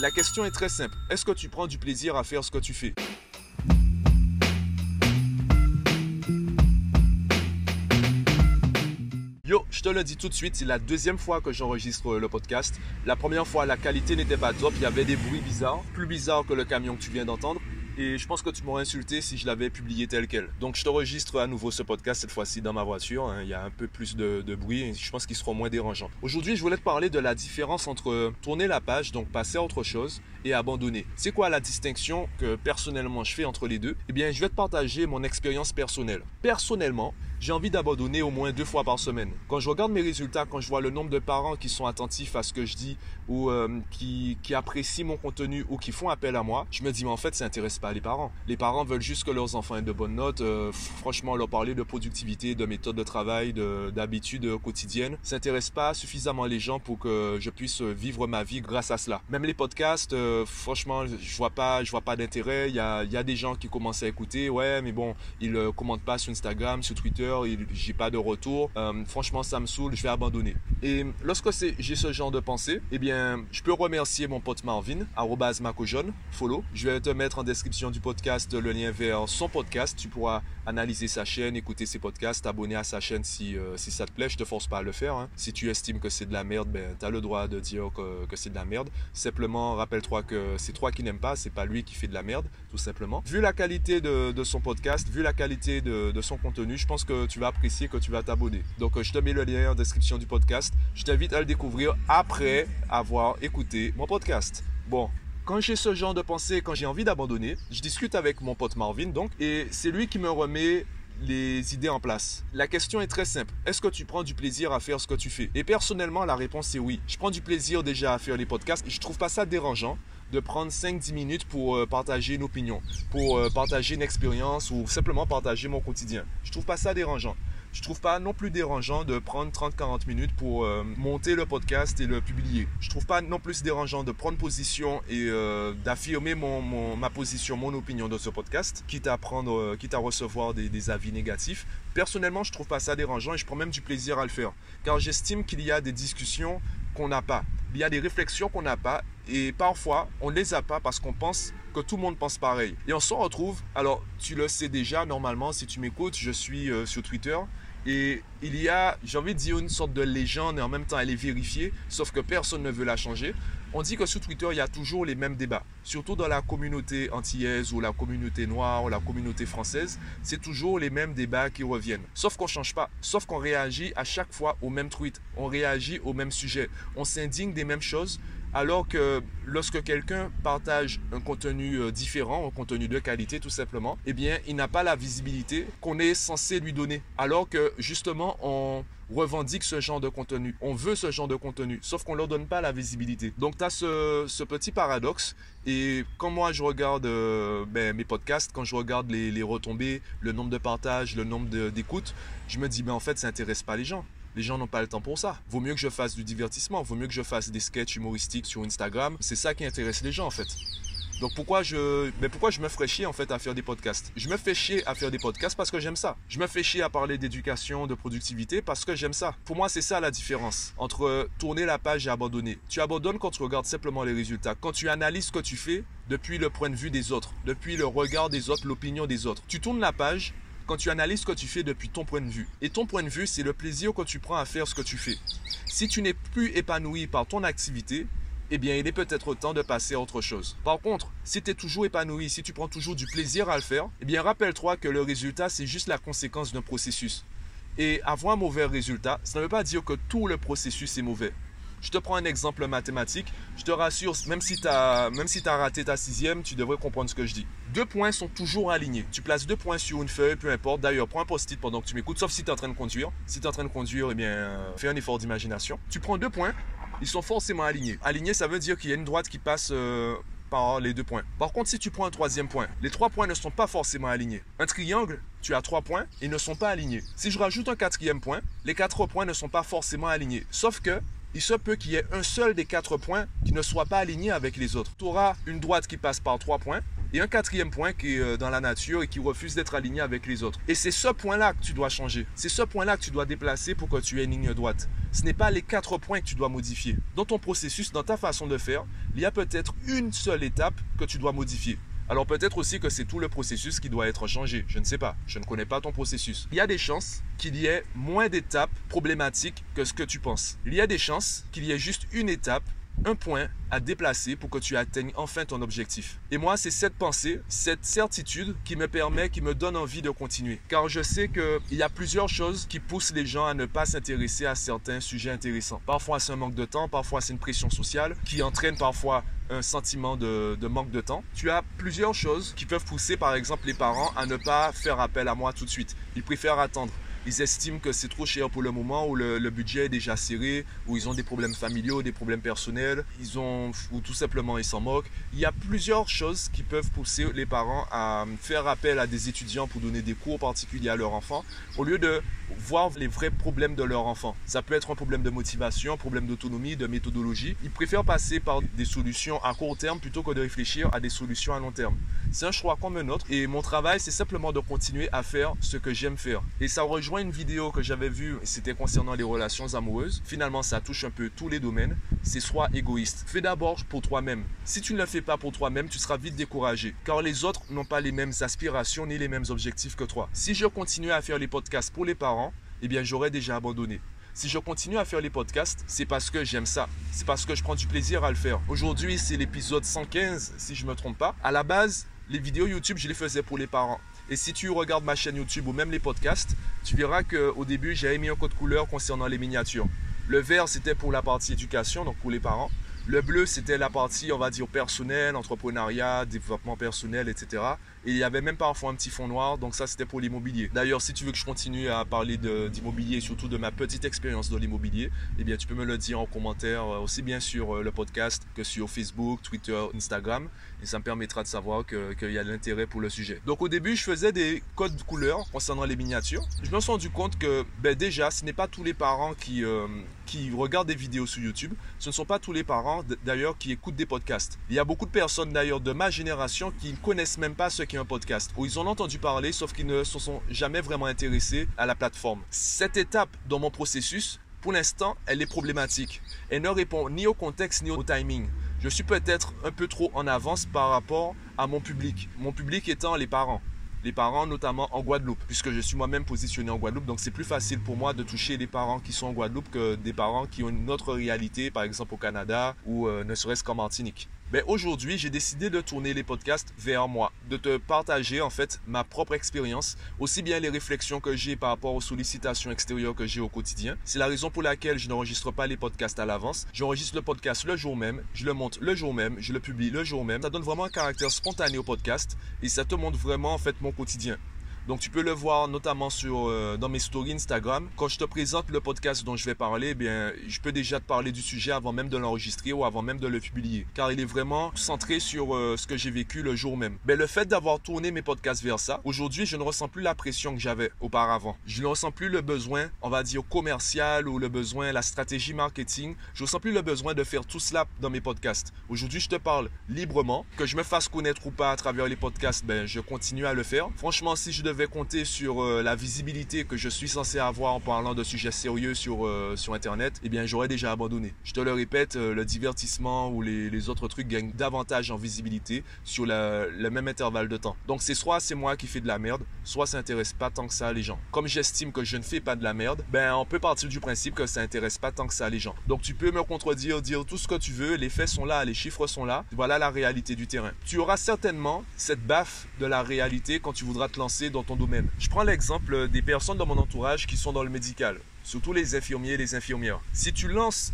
La question est très simple. Est-ce que tu prends du plaisir à faire ce que tu fais? Yo, je te le dis tout de suite, c'est la deuxième fois que j'enregistre le podcast. La première fois, la qualité n'était pas top, il y avait des bruits bizarres, plus bizarres que le camion que tu viens d'entendre et je pense que tu m'aurais insulté si je l'avais publié tel quel. Donc je t'enregistre à nouveau ce podcast cette fois-ci dans ma voiture. Hein. Il y a un peu plus de, bruit et je pense qu'il sera moins dérangeant. Aujourd'hui, je voulais te parler de la différence entre tourner la page, donc passer à autre chose, et abandonner. C'est quoi la distinction que personnellement je fais entre les deux? Eh bien, je vais te partager mon expérience personnelle. Personnellement, j'ai envie d'abandonner au moins deux fois par semaine. Quand je regarde mes résultats, quand je vois le nombre de parents qui sont attentifs à ce que je dis ou euh, qui, qui, apprécient mon contenu ou qui font appel à moi, je me dis mais en fait ça n'intéresse pas les parents. Les parents veulent juste que leurs enfants aient de bonnes notes. Euh, franchement, leur parler de productivité, de méthode de travail, d'habitudes quotidiennes, ça n'intéresse pas suffisamment les gens pour que je puisse vivre ma vie grâce à cela. Même les podcasts, euh, franchement, je vois pas, vois pas d'intérêt. Il y a, y a, des gens qui commencent à écouter, ouais, mais bon, ils commentent pas sur Instagram, sur Twitter j'ai pas de retour. Euh, franchement, ça me saoule, je vais abandonner. Et lorsque j'ai ce genre de pensée, eh bien, je peux remercier mon pote Marvin, @macojaune, follow. Je vais te mettre en description du podcast le lien vers son podcast. Tu pourras analyser sa chaîne, écouter ses podcasts, t'abonner à sa chaîne si, euh, ça te plaît. Je te force pas à le faire. Hein. Si tu estimes que c'est de la merde, ben, tu as le droit de dire que, c'est de la merde. Simplement, rappelle-toi que c'est toi qui n'aimes pas, c'est pas lui qui fait de la merde, tout simplement. Vu la qualité de, son podcast, vu la qualité de son contenu, je pense que tu vas apprécier, que tu vas t'abonner. Donc, euh, je te mets le lien en description du podcast. Je t'invite à le découvrir après avoir écouté mon podcast. Bon, quand j'ai ce genre de pensée, quand j'ai envie d'abandonner, je discute avec mon pote Marvin, donc, et c'est lui qui me remet les idées en place. La question est très simple. Est-ce que tu prends du plaisir à faire ce que tu fais? Et personnellement, la réponse est oui. Je prends du plaisir déjà à faire les podcasts je trouve pas ça dérangeant de prendre 5-10 minutes pour euh, partager une opinion, pour euh, partager une expérience ou simplement partager mon quotidien. Je trouve pas ça dérangeant. Je trouve pas non plus dérangeant de prendre 30-40 minutes pour euh, monter le podcast et le publier. Je trouve pas non plus dérangeant de prendre position et d'affirmer mon, ma position, mon opinion dans ce podcast, quitte à prendre, quitte à recevoir des, des, avis négatifs. Personnellement, je trouve pas ça dérangeant et je prends même du plaisir à le faire, car j'estime qu'il y a des discussions qu'on n'a pas. Il y a des réflexions qu'on n'a pas et parfois on ne les a pas parce qu'on pense que tout le monde pense pareil. Et on se retrouve, alors tu le sais déjà normalement si tu m'écoutes, je suis euh, sur Twitter et il y a, j'ai envie de dire, une sorte de légende et en même temps elle est vérifiée, sauf que personne ne veut la changer. On dit que sur Twitter, il y a toujours les mêmes débats. Surtout dans la communauté antillaise ou la communauté noire ou la communauté française, c'est toujours les mêmes débats qui reviennent. Sauf qu'on ne change pas. Sauf qu'on réagit à chaque fois au même tweet. On réagit au même sujet. On s'indigne des mêmes choses. Alors que lorsque quelqu'un partage un contenu euh, différent, un contenu de qualité tout simplement, eh bien, il n'a pas la visibilité qu'on est censé lui donner. Alors que justement, on revendique ce genre de contenu. On veut ce genre de contenu, sauf qu'on ne leur donne pas la visibilité. Donc, tu as ce, petit paradoxe. Et quand moi, je regarde euh, ben, mes podcasts, quand je regarde les, retombées, le nombre de partages, le nombre d'écoutes, je me dis, ben, en fait, ça n'intéresse pas les gens. Les gens n'ont pas le temps pour ça. Vaut mieux que je fasse du divertissement, vaut mieux que je fasse des sketchs humoristiques sur Instagram. C'est ça qui intéresse les gens en fait. Donc pourquoi je, mais pourquoi je me ferais chier en fait à faire des podcasts? Je me fais chier à faire des podcasts parce que j'aime ça. Je me fais chier à parler d'éducation, de productivité parce que j'aime ça. Pour moi, c'est ça la différence entre tourner la page et abandonner. Tu abandonnes quand tu regardes simplement les résultats. Quand tu analyses ce que tu fais depuis le point de vue des autres, depuis le regard des autres, l'opinion des autres. Tu tournes la page quand tu analyses ce que tu fais depuis ton point de vue. Et ton point de vue, c'est le plaisir que tu prends à faire ce que tu fais. Si tu n'es plus épanoui par ton activité, eh bien, il est peut-être temps de passer à autre chose. Par contre, si tu es toujours épanoui, si tu prends toujours du plaisir à le faire, eh bien, rappelle-toi que le résultat, c'est juste la conséquence d'un processus. Et avoir un mauvais résultat, ça ne veut pas dire que tout le processus est mauvais. Je te prends un exemple mathématique. Je te rassure, même si tu as, si as raté ta sixième, tu devrais comprendre ce que je dis. Deux points sont toujours alignés. Tu places deux points sur une feuille, peu importe. D'ailleurs, prends un post-it pendant que tu m'écoutes, sauf si tu es en train de conduire. Si tu es en train de conduire, eh bien, fais un effort d'imagination. Tu prends deux points, ils sont forcément alignés. Alignés, ça veut dire qu'il y a une droite qui passe euh, par les deux points. Par contre, si tu prends un troisième point, les trois points ne sont pas forcément alignés. Un triangle, tu as trois points, ils ne sont pas alignés. Si je rajoute un quatrième point, les quatre points ne sont pas forcément alignés. Sauf que il se peut qu'il y ait un seul des quatre points qui ne soit pas aligné avec les autres. Tu auras une droite qui passe par trois points, et un quatrième point qui est euh, dans la nature et qui refuse d'être aligné avec les autres. Et c'est ce point-là que tu dois changer. C'est ce point-là que tu dois déplacer pour que tu aies une ligne droite. Ce n'est pas les quatre points que tu dois modifier. Dans ton processus, dans ta façon de faire, il y a peut-être une seule étape que tu dois modifier. Alors peut-être aussi que c'est tout le processus qui doit être changé. Je ne sais pas. Je ne connais pas ton processus. Il y a des chances qu'il y ait moins d'étapes problématiques que ce que tu penses. Il y a des chances qu'il y ait juste une étape un point à déplacer pour que tu atteignes enfin ton objectif. Et moi, c'est cette pensée, cette certitude qui me permet, qui me donne envie de continuer. Car je sais qu'il y a plusieurs choses qui poussent les gens à ne pas s'intéresser à certains sujets intéressants. Parfois, c'est un manque de temps, parfois, c'est une pression sociale qui entraîne parfois un sentiment de, de, manque de temps. Tu as plusieurs choses qui peuvent pousser, par exemple, les parents à ne pas faire appel à moi tout de suite. Ils préfèrent attendre ils estiment que c'est trop cher pour le moment, où le, budget est déjà serré, où ils ont des problèmes familiaux, des problèmes personnels, ils ou tout simplement ils s'en moquent. Il y a plusieurs choses qui peuvent pousser les parents à faire appel à des étudiants pour donner des cours particuliers à leurs enfants, au lieu de voir les vrais problèmes de leur enfant. Ça peut être un problème de motivation, un problème d'autonomie, de méthodologie. Ils préfèrent passer par des solutions à court terme plutôt que de réfléchir à des solutions à long terme. C'est un choix comme un autre et mon travail, c'est simplement de continuer à faire ce que j'aime faire. Et ça rejoint une vidéo que j'avais vue, c'était concernant les relations amoureuses. Finalement, ça touche un peu tous les domaines. C'est soit égoïste. Fais d'abord pour toi-même. Si tu ne le fais pas pour toi-même, tu seras vite découragé car les autres n'ont pas les mêmes aspirations ni les mêmes objectifs que toi. Si je continue à faire les podcasts pour les parents, eh bien j'aurais déjà abandonné. Si je continue à faire les podcasts, c'est parce que j'aime ça. C'est parce que je prends du plaisir à le faire. Aujourd'hui, c'est l'épisode 115, si je ne me trompe pas. À la base, les vidéos YouTube, je les faisais pour les parents. Et si tu regardes ma chaîne YouTube ou même les podcasts, tu verras qu'au début, j'avais mis un code couleur concernant les miniatures. Le vert, c'était pour la partie éducation, donc pour les parents. Le bleu, c'était la partie, on va dire, personnelle, entrepreneuriat, développement personnel, etc. Et il y avait même parfois un petit fond noir, donc ça c'était pour l'immobilier. D'ailleurs, si tu veux que je continue à parler d'immobilier et surtout de ma petite expérience dans l'immobilier, eh bien tu peux me le dire en commentaire, euh, aussi bien sur euh, le podcast que sur Facebook, Twitter, Instagram. Et ça me permettra de savoir qu'il y a de l'intérêt pour le sujet. Donc au début, je faisais des codes de couleurs concernant les miniatures. Je me suis rendu compte que ben, déjà, ce n'est pas tous les parents qui, euh, qui regardent des vidéos sur YouTube. Ce ne sont pas tous les parents d'ailleurs qui écoutent des podcasts. Il y a beaucoup de personnes d'ailleurs de ma génération qui ne connaissent même pas ce qu'est un podcast, où ils ont entendu parler sauf qu'ils ne se sont jamais vraiment intéressés à la plateforme. Cette étape dans mon processus, pour l'instant, elle est problématique. Elle ne répond ni au contexte ni au timing. Je suis peut-être un peu trop en avance par rapport à mon public. Mon public étant les parents les parents, notamment en Guadeloupe, puisque je suis moi-même positionné en Guadeloupe. Donc c'est plus facile pour moi de toucher les parents qui sont en Guadeloupe que des parents qui ont une autre réalité, par exemple au Canada ou euh, ne serait-ce qu'en Martinique. Mais aujourd'hui, j'ai décidé de tourner les podcasts vers moi, de te partager en fait ma propre expérience, aussi bien les réflexions que j'ai par rapport aux sollicitations extérieures que j'ai au quotidien. C'est la raison pour laquelle je n'enregistre pas les podcasts à l'avance. J'enregistre le podcast le jour même, je le monte le jour même, je le publie le jour même. Ça donne vraiment un caractère spontané au podcast et ça te montre vraiment en fait mon quotidien. Donc tu peux le voir notamment sur, euh, dans mes stories Instagram. Quand je te présente le podcast dont je vais parler, eh bien, je peux déjà te parler du sujet avant même de l'enregistrer ou avant même de le publier. Car il est vraiment centré sur euh, ce que j'ai vécu le jour même. Mais le fait d'avoir tourné mes podcasts vers ça, aujourd'hui, je ne ressens plus la pression que j'avais auparavant. Je ne ressens plus le besoin, on va dire, commercial ou le besoin, la stratégie marketing. Je ne ressens plus le besoin de faire tout cela dans mes podcasts. Aujourd'hui, je te parle librement. Que je me fasse connaître ou pas à travers les podcasts, ben, je continue à le faire. Franchement, si je devais vais compter sur euh, la visibilité que je suis censé avoir en parlant de sujets sérieux sur, euh, sur Internet, eh bien, j'aurais déjà abandonné. Je te le répète, euh, le divertissement ou les, autres trucs gagnent davantage en visibilité sur le même intervalle de temps. Donc, c'est soit c'est moi qui fais de la merde, soit ça intéresse pas tant que ça les gens. Comme j'estime que je ne fais pas de la merde, ben, on peut partir du principe que ça intéresse pas tant que ça les gens. Donc, tu peux me contredire, dire tout ce que tu veux, les faits sont là, les chiffres sont là. Voilà la réalité du terrain. Tu auras certainement cette baffe de la réalité quand tu voudras te lancer dans Je prends l'exemple des personnes dans mon entourage qui sont dans le médical, surtout les infirmiers et les infirmières. Si tu lances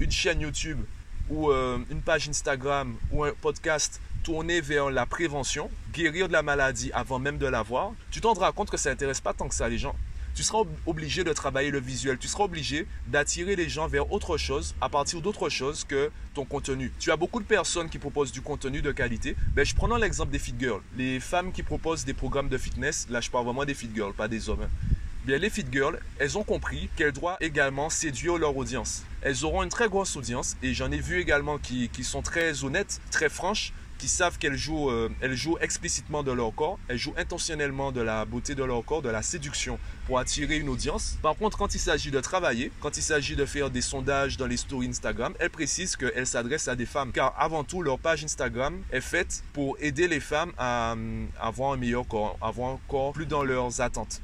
une chaîne YouTube ou euh, une page Instagram ou un podcast tourné vers la prévention, guérir de la maladie avant même de l'avoir, tu t'en rendras compte que ça n'intéresse pas tant que ça les gens tu seras obligé de travailler le visuel. Tu seras obligé d'attirer les gens vers autre chose à partir d'autre chose que ton contenu. Tu as beaucoup de personnes qui proposent du contenu de qualité. Ben, je prends l'exemple des fit girls. Les femmes qui proposent des programmes de fitness, là je parle vraiment des fit girls, pas des hommes. Hein. Bien, les fit girls, elles ont compris qu'elles doivent également séduire leur audience. Elles auront une très grosse audience et j'en ai vu également qui, qui sont très honnêtes, très franches qui savent qu'elles jouent, euh, jouent explicitement de leur corps, elles jouent intentionnellement de la beauté de leur corps, de la séduction pour attirer une audience. Par contre, quand il s'agit de travailler, quand il s'agit de faire des sondages dans les stories Instagram, elles précisent qu'elles s'adressent à des femmes. Car avant tout, leur page Instagram est faite pour aider les femmes à, à avoir un meilleur corps, avoir un corps plus dans leurs attentes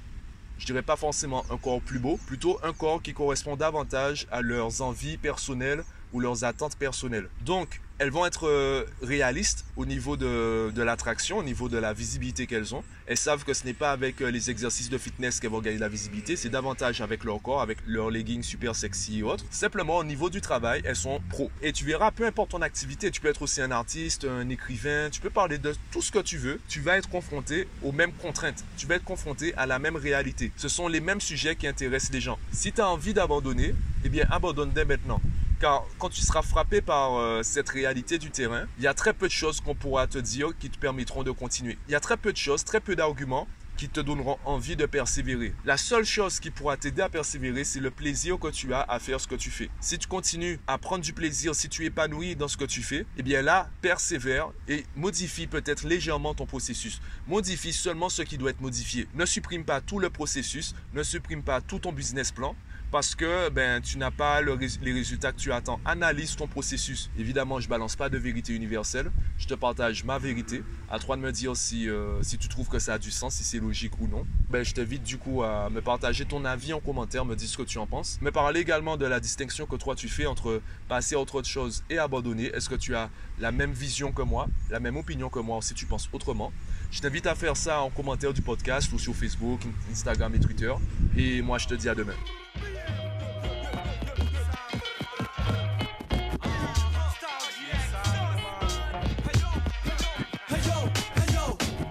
je dirais pas forcément un corps plus beau, plutôt un corps qui correspond davantage à leurs envies personnelles ou leurs attentes personnelles. Donc, elles vont être euh, réalistes au niveau de, de l'attraction, au niveau de la visibilité qu'elles ont. Elles savent que ce n'est pas avec euh, les exercices de fitness qu'elles vont gagner la visibilité, c'est davantage avec leur corps, avec leurs leggings super sexy et autres. Simplement, au niveau du travail, elles sont pro. Et tu verras, peu importe ton activité, tu peux être aussi un artiste, un écrivain, tu peux parler de tout ce que tu veux, tu vas être confronté aux mêmes contraintes, tu vas être confronté à la même réalité. Ce sont les mêmes sujets qui intéressent les gens. Si tu as envie d'abandonner, eh bien abandonne dès maintenant. Car quand tu seras frappé par euh, cette réalité du terrain, il y a très peu de choses qu'on pourra te dire qui te permettront de continuer. Il y a très peu de choses, très peu d'arguments qui te donneront envie de persévérer. La seule chose qui pourra t'aider à persévérer, c'est le plaisir que tu as à faire ce que tu fais. Si tu continues à prendre du plaisir, si tu es épanoui dans ce que tu fais, eh bien là, persévère et modifie peut-être légèrement ton processus. Modifie seulement ce qui doit être modifié. Ne supprime pas tout le processus, ne supprime pas tout ton business plan, parce que ben, tu n'as pas les résultats que tu attends. Analyse ton processus. Évidemment, je balance pas de vérité universelle. Je te partage ma vérité. À toi de me dire si, euh, si tu trouves que ça a du sens, si c'est logique ou non. Ben, je t'invite du coup à me partager ton avis en commentaire, me dire ce que tu en penses. Me parler également de la distinction que toi tu fais entre passer à autre chose et abandonner. Est-ce que tu as la même vision que moi, la même opinion que moi si tu penses autrement? Je t'invite à faire ça en commentaire du podcast ou sur Facebook, Instagram et Twitter. Et moi, je te dis à demain.